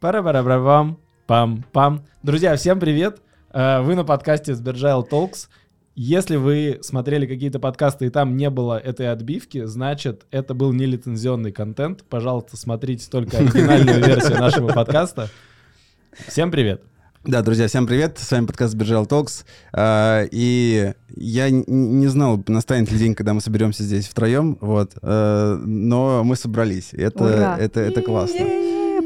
пара пара пара пам пам пам Друзья, всем привет! Э, Вы на подкасте Сберджайл Talks. Если вы смотрели какие-то подкасты и там не было этой отбивки, значит, это был не лицензионный контент. Пожалуйста, смотрите только оригинальную версию нашего подкаста. Всем привет! Да, друзья, всем привет, с вами подкаст Биржал Talks, А, и я не знал, настанет ли день, когда мы соберемся здесь втроем, вот, э, но мы собрались, это, Ура! это, это классно.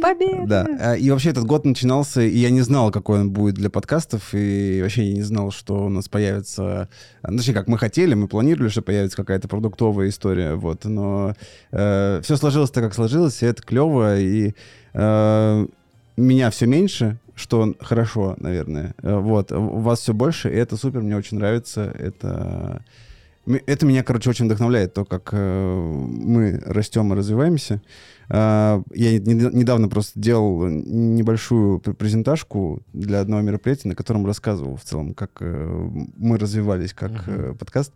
Победа! Да, а, и вообще этот год начинался, и я не знал, какой он будет для подкастов, и вообще я не знал, что у нас появится, ну, точнее, как мы хотели, мы планировали, что появится какая-то продуктовая история, вот, но все сложилось так, как сложилось, и это клево, и э, меня все меньше, что хорошо, наверное, Э, вот, у вас все больше, и это супер, мне очень нравится, это... Это меня, короче, очень вдохновляет, то, как э, мы растем и развиваемся. А, Я не- недавно просто делал небольшую пр- презентажку для одного мероприятия, на котором рассказывал в целом, как э, мы развивались как Мгм. э, подкаст.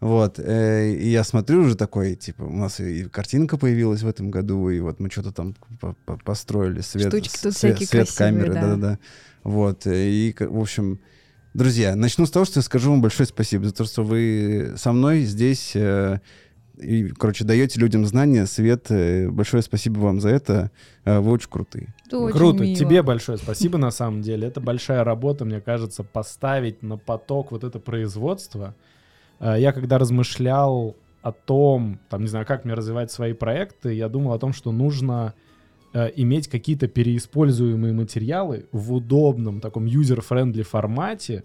Вот, э, и я смотрю уже такой, типа, у нас и картинка появилась в этом году, и вот мы что-то там по- по- построили, свет, Штучки тут свет, всякие свет красивые, камеры, да. да-да-да. Вот, э, и, в общем, друзья, начну с того, что я скажу вам большое спасибо за то, что вы со мной здесь, э, и, короче, даете людям знания, свет. э, Большое спасибо вам за это. Э, Вы очень крутые. Это очень Круто, мило. тебе большое спасибо на самом деле. Это большая работа, мне кажется, поставить на поток вот это производство. Э, Я когда размышлял о том, там, не знаю, как мне развивать свои проекты, я думал о том, что нужно э, иметь какие-то переиспользуемые материалы в удобном таком user-friendly формате,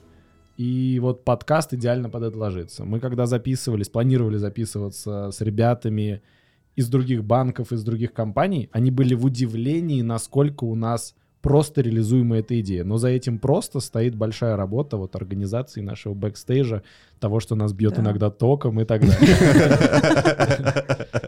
и вот подкаст идеально под это ложится. Мы когда записывались, планировали записываться с ребятами из других банков, из других компаний, они были в удивлении, насколько у нас просто реализуема эта идея. Но за этим просто стоит большая работа вот организации нашего бэкстейжа, того, что нас бьет Да. иногда током и так далее.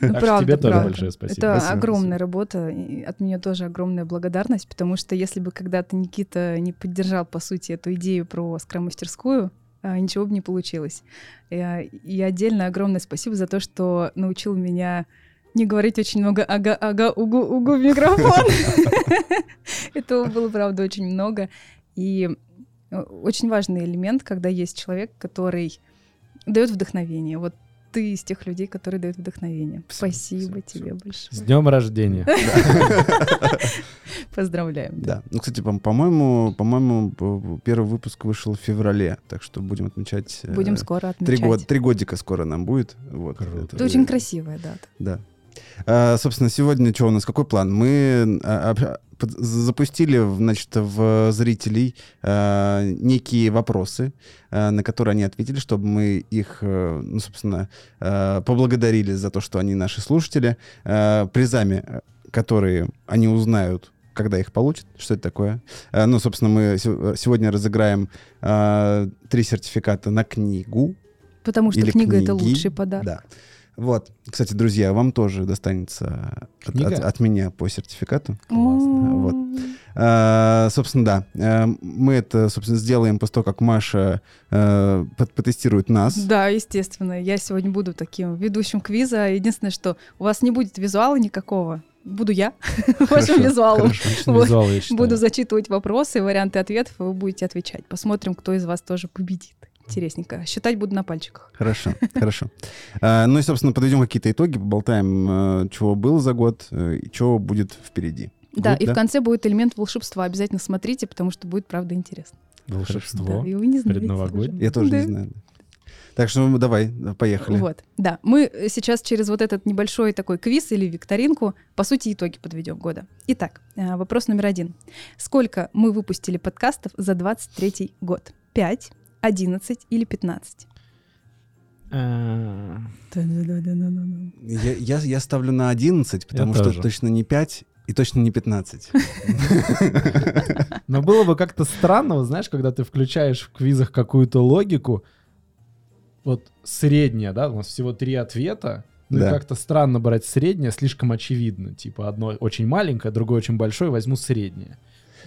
Ну, правда, тебе тоже большое спасибо. Это огромная работа, от меня тоже огромная благодарность, потому что если бы когда-то Никита не поддержал, по сути, эту идею про скрам-мастерскую, а, ничего бы не получилось. Э, И отдельно огромное спасибо за то, что научил меня не говорить очень много ага, ага, угу, угу в микрофон. Этого было, правда, очень много. И э, очень важный элемент, когда есть человек, который дает вдохновение. Вот ты из тех людей, которые дают вдохновение. Спасибо, Спасибо, спасибо, тебе С большое. днем рождения. Поздравляем. Да. Ну, кстати, по- по-моему, по-моему, первый выпуск вышел в феврале, так что будем отмечать. э, Будем скоро отмечать. три годика скоро нам будет. Вот. Это очень красивая дата. Да. А, собственно, сегодня что у нас? Какой план? Мы а, под- запустили, значит, в зрителей а, некие вопросы, а, на которые они ответили, чтобы мы их, э, ну, собственно, а, поблагодарили за то, что они наши слушатели, а, призами, э, которые они узнают когда их получат, что это такое. А, Ну, собственно, мы се- сегодня разыграем а, три сертификата на книгу, Потому что книга это книги. лучший подарок. да. Вот. Кстати, друзья, вам тоже достанется от, от- от меня по сертификату. Классно. Вот. А, собственно, да. А, мы это, собственно, сделаем после того, как Маша а, потестирует нас. Да, естественно. Я сегодня буду таким ведущим квиза. Единственное, что у вас не будет визуала никакого. Буду я вашим визуалом. Вот. визуал, я. Буду зачитывать вопросы, варианты ответов, и вы будете отвечать. Посмотрим, кто из вас тоже победит. Интересненько. Считать буду на пальчиках. Хорошо, хорошо. А, ну и, собственно, подведем какие-то итоги, поболтаем, а, чего было за год э, и чего будет впереди. Да, и в конце будет элемент волшебства. Обязательно смотрите, потому что будет, правда, интересно. Волшебство. Да, и вы не знаете. предновогоднее. Я тоже не знаю. Так что ну, давай, поехали. Вот, да. Мы сейчас через вот этот небольшой такой квиз или викторинку, по сути, итоги подведем года. Итак, э, вопрос номер один. Сколько мы выпустили подкастов за 23 год? 5, 11 или 15? Э, Я, я, я ставлю на 11, потому что тоже. точно не 5 и точно не 15. Но было бы как-то странно, вот знаешь, когда ты включаешь в квизах какую-то логику, вот средняя, да, у нас всего три ответа, ну и Да. как-то странно брать среднее, слишком очевидно. Типа одно очень маленькое, другое очень большое, возьму среднее.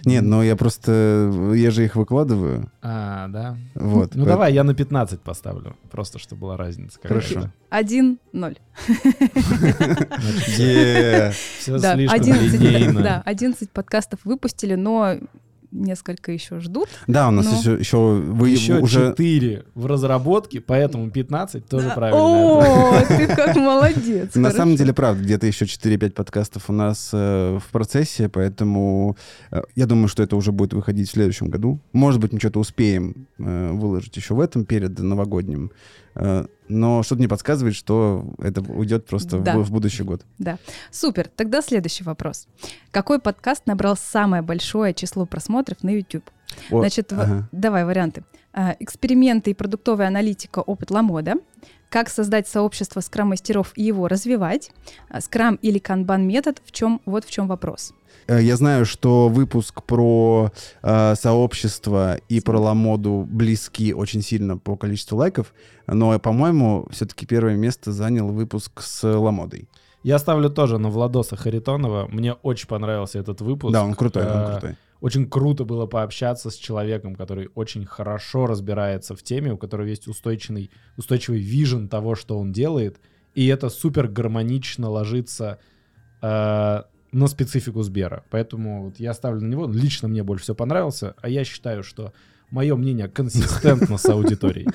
Нет, но я просто... Я же их выкладываю. А, да. Вот. Ну давай, я на 15 поставлю. Просто, чтобы была разница. Хорошо. Один, ноль. Значит, Е. Все Да, слишком 11, линейно. да, 11 подкастов выпустили, но несколько еще ждут. Да, у нас Ну. еще, еще вы Еще уже... 4 в разработке, поэтому 15 тоже правильно. О, ты как молодец. На самом деле, правда, где-то еще 4-5 подкастов у нас э, в процессе, поэтому э, я думаю, что это уже будет выходить в следующем году. Может быть, мы что-то успеем э, выложить еще в этом перед новогодним. Э, но что-то мне подсказывает, что это уйдет просто в Да. бу- в будущий год. Супер. Тогда следующий вопрос. Какой подкаст набрал самое большое число просмотров на YouTube? О, Значит, в- ага. давай варианты. А, Эксперименты и продуктовая аналитика «Опыт Ламода». Как создать сообщество скрам-мастеров и его развивать. Скрам или канбан метод. В чем, вот в чем вопрос. Э, Я знаю, что выпуск про э, сообщество и про ламоду близки очень сильно по количеству лайков, но, по-моему, все-таки первое место занял выпуск с ламодой. Я ставлю тоже на Владоса Харитонова. Мне очень понравился этот выпуск. Да, он крутой, он Э, крутой. Очень круто было пообщаться с человеком, который очень хорошо разбирается в теме, у которого есть устойчивый, устойчивый вижен того, что он делает, и это супер гармонично ложится э, на специфику Сбера. Поэтому вот я ставлю на него. Лично мне больше всего понравился, а я считаю, что мое мнение консистентно с аудиторией.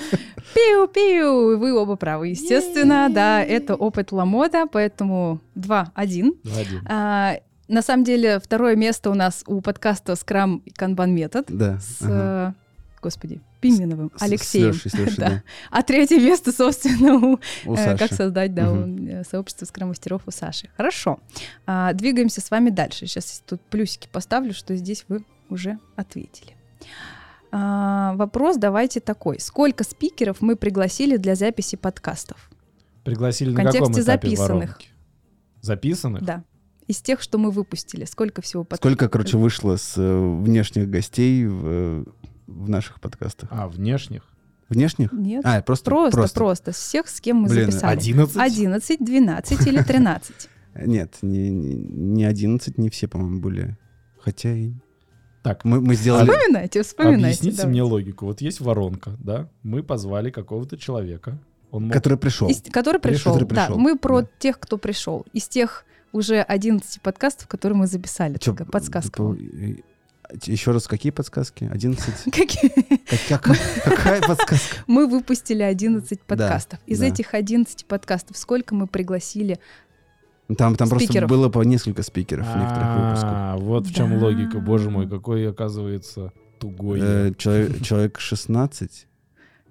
Пиу-пиу! Вы оба правы, естественно. Да, это опыт Ламода, поэтому 2-1. 2-1. А, на самом деле, второе место у нас у подкаста Scrum и Kanban метод Да. с, ага. Господи, Пименовым, С- с Алексеем. Лешей, с Лешей, Да. да. А третье место, собственно, у, У э, как создать да, Мгм. у, э, сообщество скрам-мастеров у Саши. Хорошо. А, двигаемся с вами дальше. Сейчас тут плюсики поставлю, что здесь вы уже ответили. А, вопрос давайте такой. Сколько спикеров мы пригласили для записи подкастов? Пригласили В на каком контексте этапе записанных. воронки? Записанных? Да. Из тех, что мы выпустили. Сколько всего подкастов? Сколько, короче, вышло с э, внешних гостей в, э, в наших подкастах? А, внешних? Внешних? Нет. А, просто, просто, просто, Всех, с кем мы Блин, записали. 11? 11, 12 или 13. Нет, не, не, не 11, не все, по-моему, были. Хотя и... Так, Мы, мы сделали... Вспоминайте, вспоминайте. Объясните давайте. мне логику. Вот есть воронка, да? Мы позвали какого-то человека. Он мог... Который пришел. Из- который пришел. Который Да, пришел, мы про да. тех, кто пришел. Из тех уже 11 подкастов, которые мы записали. Чё, подсказка. по- вам. э, Еще раз, какие подсказки? 11? Какие? Как- как- Какая подсказка? Мы выпустили 11 подкастов. Из да. этих 11 подкастов сколько мы пригласили? Там, там просто было по несколько спикеров в некоторых выпусках. А, вот в чем Да. логика. Боже мой, какой, оказывается, тугой. Э, Человек человек 16.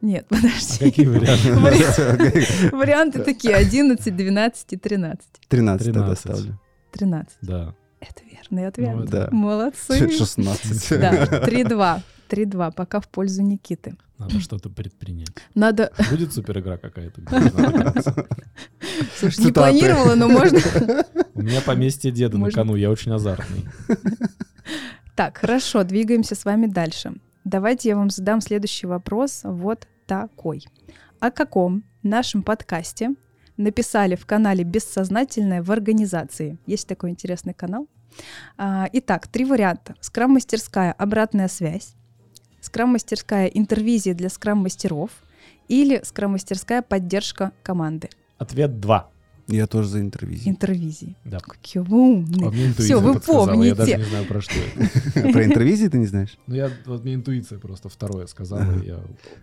Нет, А подожди. какие варианты? Варианты такие 11, 12 и 13. 13 тогда 13. ставлю. 13. Да. Это верный ответ. Ну, да. Молодцы. 16. Да, 3-2. 3-2, пока в пользу Никиты. Надо что-то предпринять. Надо... Будет супер игра какая-то? Слушай, не планировала, но можно. У меня поместье деда на кону, я очень азартный. Так, хорошо, двигаемся с вами дальше. Давайте я вам задам следующий вопрос вот такой. О каком нашем подкасте написали в канале «Бессознательное в организации»? Есть такой интересный канал. А, Итак, три варианта. Скрам-мастерская «Обратная связь», скрам-мастерская «Интервизия для скрам-мастеров» или скрам-мастерская «Поддержка команды». Ответ 2. Я тоже за интервизию. Интервизии. Да. Какие вы умные. А мне Всё, вы подсказала, Я даже помните. не знаю, про что это. Про интервизии ты не знаешь? Ну, я, вот мне интуиция просто второе сказала.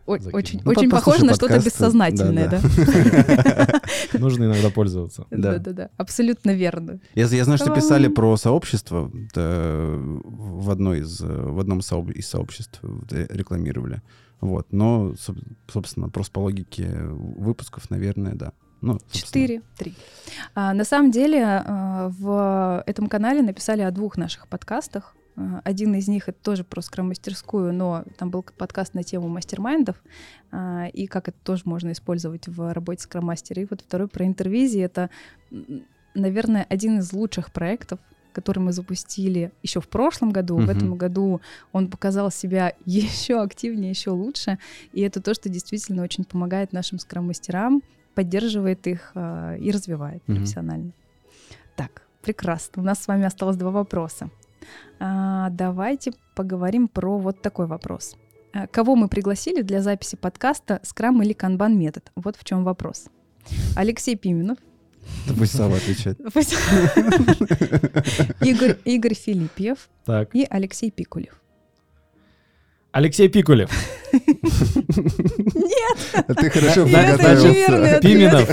Очень, Ну, очень по- похоже на что-то подкасты. бессознательное, да? Да, Нужно иногда пользоваться. Да. Да-да-да, абсолютно верно. Я, знаю, что писали про сообщество да, в, одной из, э, в одном из сообществ э, рекламировали. Вот. Но, соб- собственно, просто по логике выпусков, наверное, да. Ну, собственно, 4-3. А, на самом деле а, в этом канале написали о двух наших подкастах. А, Один из них это тоже про скрам-мастерскую, но там был подкаст на тему мастер-майндов, а, и как это тоже можно использовать в работе скрам-мастера. И вот второй про интервизии. Это, наверное, один из лучших проектов, который мы запустили еще в прошлом году. В Мгм. этом году он показал себя еще активнее, еще лучше. И это то, что действительно очень помогает нашим скрам-мастерам, поддерживает их а, и развивает Мгм. профессионально. Так, прекрасно. У нас с вами осталось два вопроса. А, давайте поговорим про вот такой вопрос. А, Кого мы пригласили для записи подкаста «Скрам» или «Канбан метод»? Вот в чем вопрос. Алексей Пименов, Да Пусть Сава отвечает. Игорь, Игорь Филиппьев Так. и Алексей Пикулев. Алексей Пикулев. А Ты хорошо подготовился. Пименов.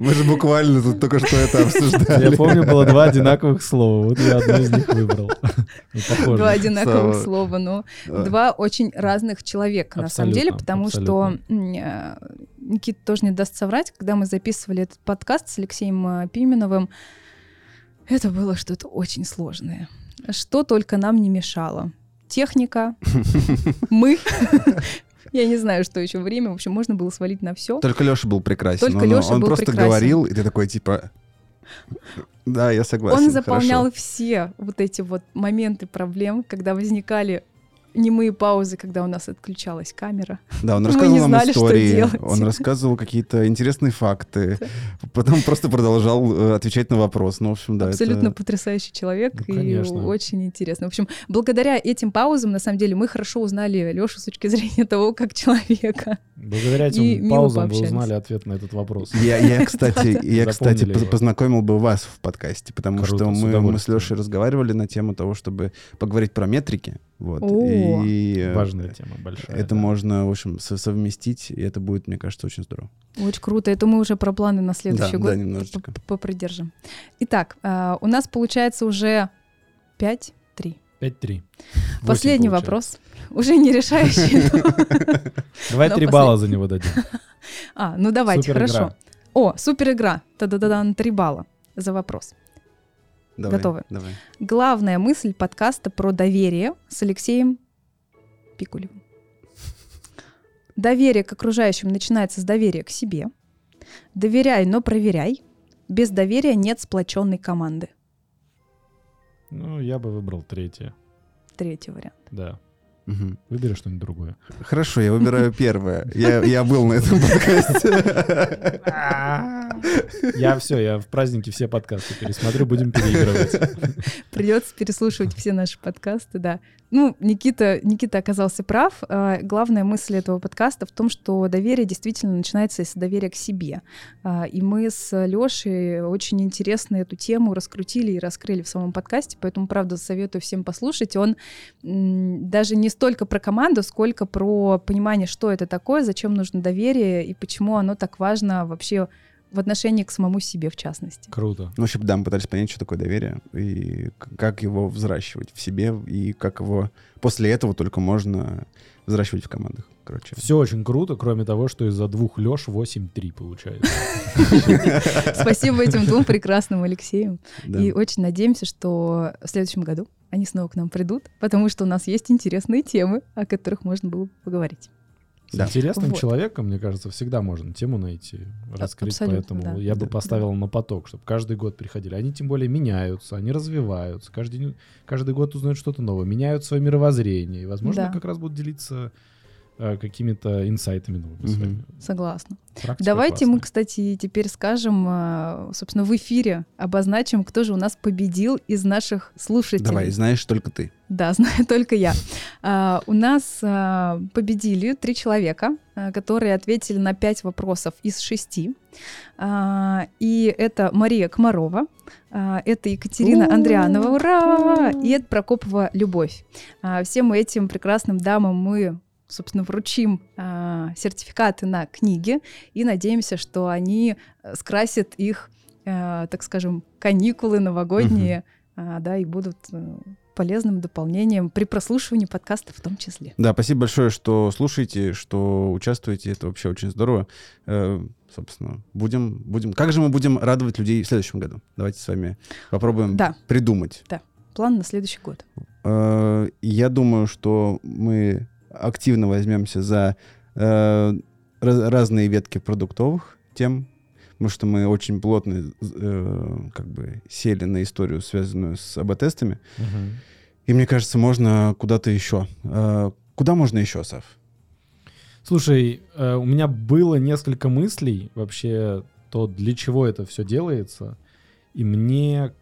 Мы же буквально тут только что это обсуждали. Я помню, было два одинаковых слова. Вот я одно из них выбрал. Два одинаковых слова, но два очень разных человека, на самом деле, потому что э, Никита тоже не даст соврать, когда мы записывали этот подкаст с Алексеем э, Пименовым, это было что-то очень сложное. Что только нам не мешало. Техника, мы, я не знаю, что еще время, в общем, можно было свалить на все. Только Леша был прекрасен. Только Лёша Он просто говорил, и ты такой, типа... Да, я согласен. Он заполнял хорошо». все вот эти вот моменты проблем, когда возникали немые паузы, когда у нас отключалась камера. Да, он рассказывал не нам знали, истории, он рассказывал какие-то интересные факты, потом просто продолжал э, отвечать на вопрос. Ну, в общем, да, Абсолютно это... потрясающий человек Ну, и очень интересно. В общем, благодаря этим паузам, на самом деле, мы хорошо узнали Лешу с точки зрения того, как человека. Благодаря этим паузам вы узнали ответ на этот вопрос. Я, я, кстати, я, кстати, познакомил бы вас в подкасте, потому что мы, мы с. Лешей разговаривали на тему того, чтобы поговорить про метрики. Вот, О, и э, Важная тема, большая. это да. можно, в общем, со- совместить, и это будет, мне кажется, очень здорово. Очень круто. Это мы уже про планы на следующий Да, год да, немножечко. попридержим. Итак, а, у нас получается уже 5-3. 5-3. Восемь Последний вопрос. Уже не решающий. Давай Но три послед- балла за него дадим. А, ну давайте, хорошо. О, супер игра. Та-да-да-дан, три балла за вопрос. Давай, Готовы. Давай. Главная мысль подкаста про доверие с Алексеем Пикулевым. Доверие к окружающим начинается с доверия к себе. Доверяй, но проверяй. Без доверия нет сплоченной команды. Ну, я бы выбрал третье. Третий вариант. Да. Мгм. Выбери что-нибудь другое. Хорошо, я выбираю первое. Я, я был на этом подкасте. Я все, я в празднике все подкасты пересмотрю, будем переигрывать. Придется переслушивать все наши подкасты, да. Ну, Никита, Никита оказался прав. А, Главная мысль этого подкаста в том, что доверие действительно начинается с доверия к себе. А, И мы с Лешей очень интересно эту тему раскрутили и раскрыли в самом подкасте, поэтому, правда, советую всем послушать. Он даже не столько про команду, сколько про понимание, что это такое, зачем нужно доверие и почему оно так важно вообще в отношении к самому себе, в частности. Круто. Ну, в общем, да, мы пытались понять, что такое доверие, и как его взращивать в себе, и как его после этого только можно взращивать в командах. Короче. Все очень круто, кроме того, что из-за двух Леш 8-3 получается. Спасибо этим двум прекрасным Алексеям. И очень надеемся, что в следующем году они снова к нам придут, потому что у нас есть интересные темы, о которых можно было бы поговорить. С Да. интересным Вот. человеком, мне кажется, всегда можно тему найти, раскрыть, абсолютно, поэтому да. я бы Да. поставил на поток, чтобы каждый год приходили. Они тем более меняются, они развиваются, каждый, каждый год узнают что-то новое, меняют свое мировоззрение, и, возможно, Да. как раз будут делиться какими-то инсайтами новыми своими. Согласна. Практика Давайте мы, классная. кстати, теперь скажем, э, собственно, в эфире обозначим, кто же у нас победил из наших слушателей. Давай, знаешь только ты. Да, знаю только я. А, у нас победили три человека, которые ответили на пять вопросов из шести. И это Мария Комарова, это Екатерина Андрианова, ура! И это Прокопова Любовь. Всем этим прекрасным дамам мы собственно, вручим а, сертификаты на книги и надеемся, что они э, скрасят их, э, так скажем, каникулы новогодние, а, да, и будут э, полезным дополнением при прослушивании подкаста в том числе. Да, спасибо большое, что слушаете, что участвуете. Это вообще очень здорово. Э, собственно, будем, будем. Как же мы будем радовать людей в следующем году? Давайте с вами попробуем Да. придумать. План на следующий год. Э, Я думаю, что мы активно возьмемся за э, раз- разные ветки продуктовых тем, потому что мы очень плотно э, как бы сели на историю, связанную с АБ-тестами. Мгм. И мне кажется, можно куда-то еще. Э, Куда можно еще, Сав? Слушай, э, у меня было несколько мыслей вообще, то для чего это все делается. И мне...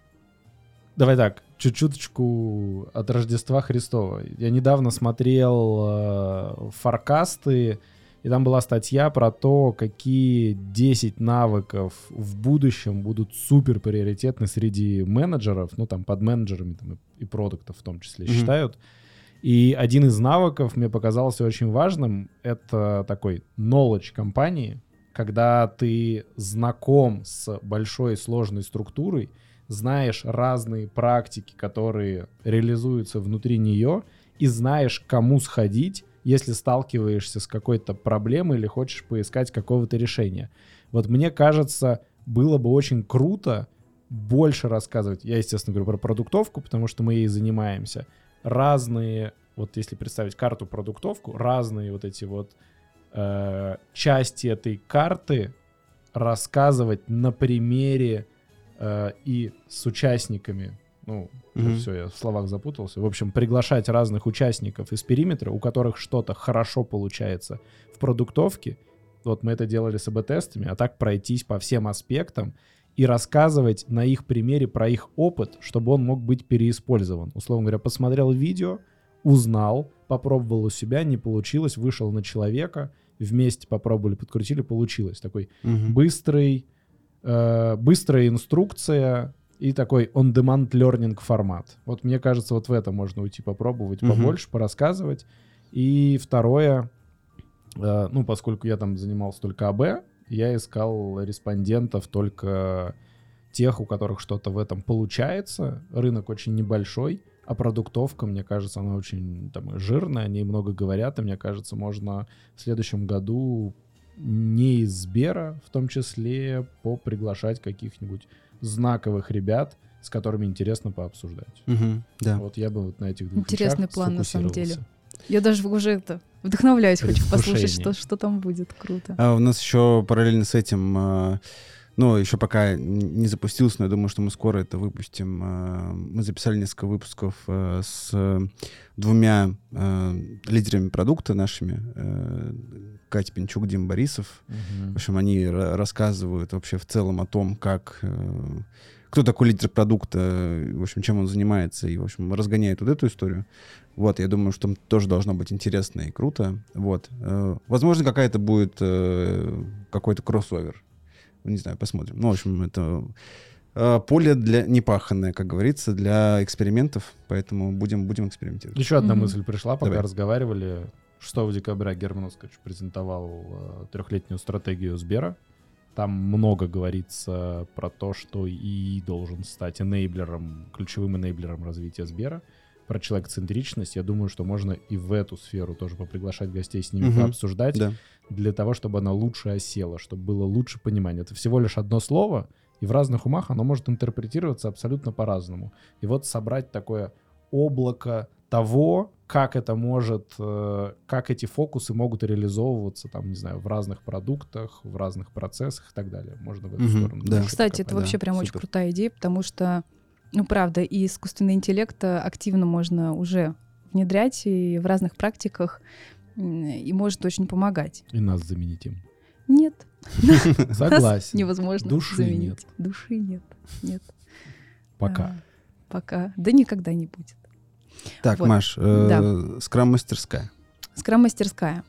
Давай так, чуть-чуточку от Рождества Христова. Я недавно смотрел э, форкасты, и там была статья про то, какие 10 навыков в будущем будут супер приоритетны среди менеджеров, ну там под менеджерами там, и, продуктов в том числе mm-hmm. считают. И один из навыков мне показался очень важным. Это такой knowledge компании, когда ты знаком с большой сложной структурой, знаешь разные практики, которые реализуются внутри нее, и знаешь, кому сходить, если сталкиваешься с какой-то проблемой или хочешь поискать какого-то решения. Вот мне кажется, было бы очень круто больше рассказывать. Я, естественно, говорю про продуктовку, потому что мы ей занимаемся. Разные, вот если представить карту продуктовку, разные вот эти вот э, части этой карты рассказывать на примере э, и с участниками. Ну, mm-hmm. все, я в словах запутался. В общем, приглашать разных участников из периметра, у которых что-то хорошо получается в продуктовке. Вот мы это делали с АБ-тестами, а так пройтись по всем аспектам и рассказывать на их примере про их опыт, чтобы он мог быть переиспользован. Условно говоря, посмотрел видео, узнал, попробовал у себя, не получилось, вышел на человека, вместе попробовали, подкрутили, получилось. Такой угу. быстрый, э, быстрая инструкция и такой on-demand learning формат. Вот мне кажется, вот в это можно уйти попробовать угу. побольше, порассказывать. И второе, э, ну, поскольку я там занимался только АБ, я искал респондентов только тех, у которых что-то в этом получается. Рынок очень небольшой, а продуктовка, мне кажется, она очень там, жирная, они много говорят, и мне кажется, можно в следующем году не из Сбера, в том числе, поприглашать каких-нибудь знаковых ребят, с которыми интересно пообсуждать. Угу, да. Вот я бы вот на этих двух Интересный план, на самом деле. Я даже уже это вдохновляюсь, хочу послушать, что, что там будет. Круто. А у нас еще параллельно с этим ну, еще пока не запустился, но я думаю, что мы скоро это выпустим. Э, мы записали несколько выпусков э, с двумя э, лидерами продукта нашими. Катя Пинчук, Дим Борисов. Угу. В общем, они рассказывают вообще в целом о том, как кто такой лидер продукта, в общем, чем он занимается, и, в общем, разгоняет вот эту историю. Вот, я думаю, что тоже должно быть интересно и круто. Вот. Возможно, какая-то будет какой-то кроссовер не знаю, посмотрим. Ну, в общем, это э, поле для непаханное, как говорится, для экспериментов, поэтому будем, будем экспериментировать. Еще одна mm-hmm. мысль пришла, пока Давай. разговаривали. 6 декабря Герман Оскарович презентовал э, трехлетнюю стратегию Сбера. Там много говорится про то, что и должен стать энейблером, ключевым энейблером развития Сбера про человек-центричность, я думаю, что можно и в эту сферу тоже поприглашать гостей, с ними угу, пообсуждать, да. Для того, чтобы она лучше осела, чтобы было лучше понимание. Это всего лишь одно слово, и в разных умах оно может интерпретироваться абсолютно по-разному. И вот собрать такое облако того, как это может, э, как эти фокусы могут реализовываться, там, не знаю, в разных продуктах, в разных процессах и так далее. Можно в эту угу, сторону. Да. Кстати, это да, вообще прям супер. очень крутая идея, потому что ну, правда, и искусственный интеллект э, активно можно уже внедрять и в разных практиках, и может очень помогать. И нас заменить им. Нет. Согласен. невозможно Души нет. Души нет. Нет. Пока. А, пока. Да никогда не будет. Так. Маш, э, скрам-мастерская. Скрам-мастерская.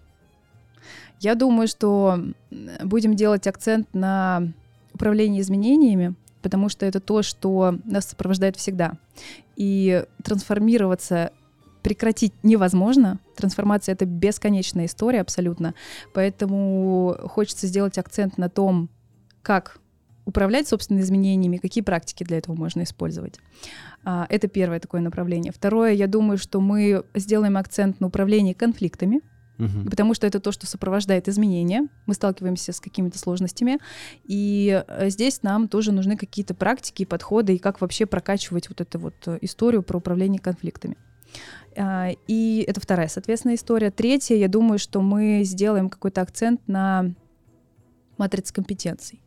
Я думаю, что будем делать акцент на управлении изменениями, потому что это то, что нас сопровождает всегда. И трансформироваться прекратить невозможно. Трансформация — это бесконечная история абсолютно. Поэтому хочется сделать акцент на том, как управлять собственными изменениями, какие практики для этого можно использовать. А, это первое такое направление. Второе, я думаю, что мы сделаем акцент на управлении конфликтами, Угу. Потому что это то, что сопровождает изменения. Мы сталкиваемся с какими-то сложностями. И э, здесь нам тоже нужны какие-то практики и подходы, и как вообще прокачивать вот эту вот э, историю про управление конфликтами. А, и это вторая, соответственно, история. Третья, я думаю, что мы сделаем какой-то акцент на матрице компетенций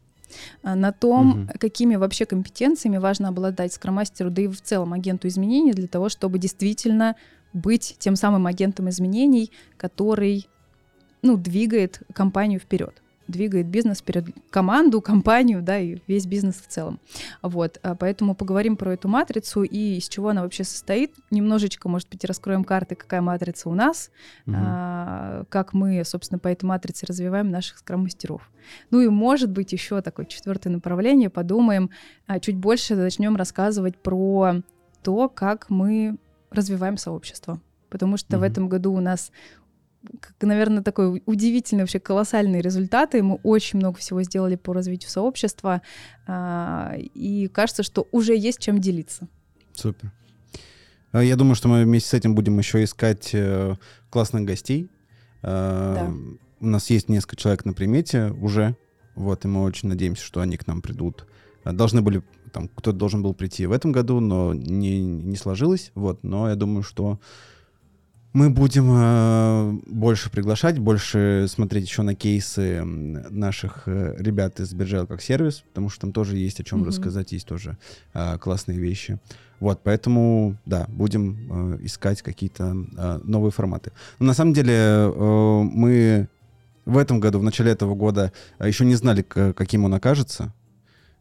а, на том, угу. какими вообще компетенциями важно обладать скромастеру, да и в целом агенту изменений для того, чтобы действительно быть тем самым агентом изменений, который ну, двигает компанию вперед. Двигает бизнес перед команду, компанию, да, и весь бизнес в целом. Вот, а поэтому поговорим про эту матрицу и из чего она вообще состоит. Немножечко, может быть, раскроем карты, какая матрица у нас, а, как мы, собственно, по этой матрице развиваем наших скрам-мастеров. Ну и, может быть, еще такое четвертое направление, подумаем, а, чуть больше начнем рассказывать про то, как мы развиваем сообщество. Потому что в Мгм. этом году у нас, наверное, такой удивительный, вообще колоссальные результаты. Мы очень много всего сделали по развитию сообщества. а, И кажется, что уже есть чем делиться. Супер. А, Я думаю, что мы вместе с этим будем еще искать э, классных гостей. А, Да. У нас есть несколько человек на примете уже. Вот, и мы очень надеемся, что они к нам придут. Должны были, там, кто-то должен был прийти в этом году, но не, не сложилось. Вот, но я думаю, что мы будем э, больше приглашать, больше смотреть еще на кейсы наших э, ребят из Биржел как сервис, потому что там тоже есть о чем Мгм. рассказать, есть тоже э, классные вещи. Вот, поэтому, да, будем э, искать какие-то э, новые форматы. Но на самом деле э, мы в этом году, в начале этого года, э, еще не знали, к- каким он окажется.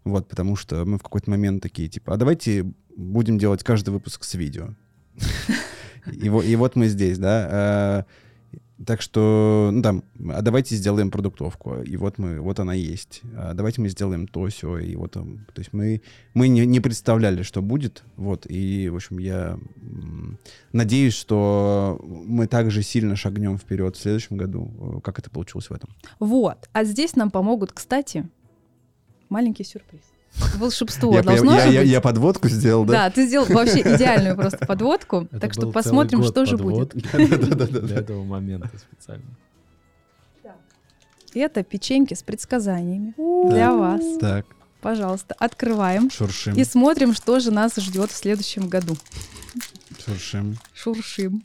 Вот, потому что мы в какой-то момент такие, типа, а давайте будем делать каждый выпуск с видео. И и вот мы здесь, да. Э, Так что, ну там, а давайте сделаем продуктовку, и вот мы, вот она есть. А давайте мы сделаем то, все, и вот, там, то есть мы, мы не, не представляли, что будет, вот, и, в общем, я надеюсь, что мы также сильно шагнем вперед в следующем году, э, как это получилось в этом. Вот. А здесь нам помогут, кстати, маленький сюрприз. Волшебство я, должно я- же я- быть. я подводку сделал, Да, да? ты сделал вообще идеальную просто подводку. Это так что посмотрим, что же будет. Для этого момента специально. Это печеньки с предсказаниями для вас. Так, Пожалуйста, открываем шуршим, и смотрим, что же нас ждет в следующем году. шуршим. Шуршим.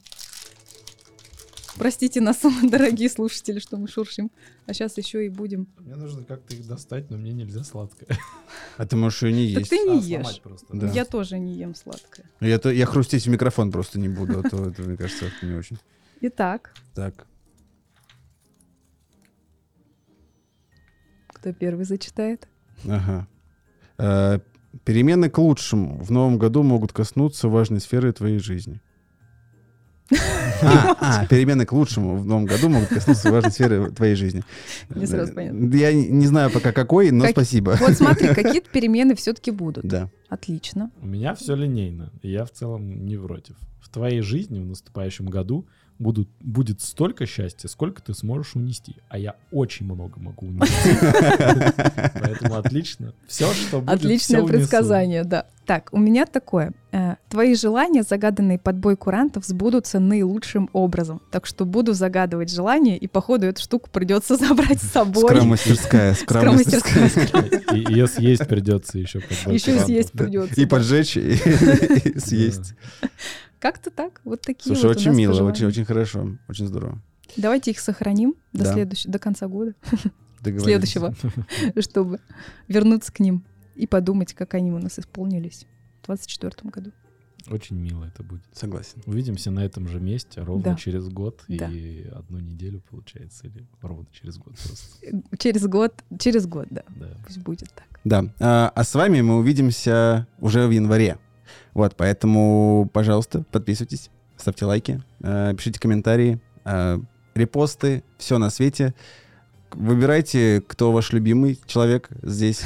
Простите нас, дорогие слушатели, что мы шуршим. А сейчас еще и будем. Мне нужно как-то их достать, но мне нельзя сладкое. А ты можешь ее не Так есть. ты не А, ешь. просто. Да. Я тоже не ем сладкое. Я, то, я хрустеть в микрофон просто не буду, а то это, мне кажется, это не очень. Итак, Так. кто первый зачитает? Ага. Э, перемены к лучшему в новом году могут коснуться важной сферы твоей жизни. А, а, перемены к лучшему в новом году могут коснуться важной сферы твоей жизни. Не сразу понятно. Я не знаю пока какой, но Как- спасибо. Вот смотри, какие-то перемены все-таки будут. Да. Отлично. У меня все линейно, и я в целом не против. В твоей жизни в наступающем году будут, будет столько счастья, сколько ты сможешь унести. А я очень много могу унести. Поэтому отлично. Все, что будет, Отличное предсказание, да. Так, у меня такое. Э, Твои желания, загаданные под бой курантов, сбудутся наилучшим образом. Так что буду загадывать желания, и походу эту штуку придется забрать с собой. Скрам-мастерская. Скрам-мастерская. И ее съесть придется еще. Еще съесть придется. И поджечь, и съесть. Как-то так. Вот такие Слушай, вот у очень нас мило, пожелания. очень очень хорошо, очень здорово. Давайте их сохраним до, Да. следующего, до конца года, следующего, чтобы вернуться к ним и подумать, как они у нас исполнились в 2024 году. Очень мило это будет. Согласен. Увидимся на этом же месте ровно Да. через год Да. и одну неделю, получается, или ровно через год просто. Э, Через год, через год, да, Да. пусть будет так. Да. А, а с вами мы увидимся уже в январе. Вот, поэтому, пожалуйста, подписывайтесь, ставьте лайки, э, пишите комментарии, э, репосты, все на свете. Выбирайте, кто ваш любимый человек здесь.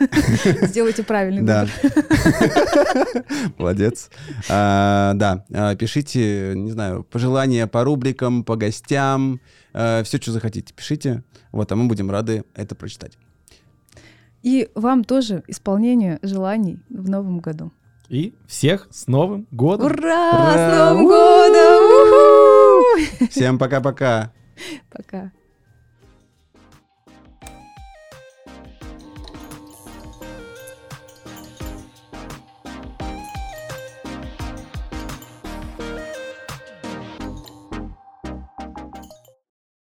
Сделайте правильный Да. Молодец. А, Да, а, пишите, не знаю, пожелания по рубрикам, по гостям, все, что захотите, пишите. Вот, а мы будем рады это прочитать. И вам тоже исполнение желаний в новом году. И всех с Новым годом! Ура! Ура! С Новым годом! Уху! Всем пока-пока. Пока.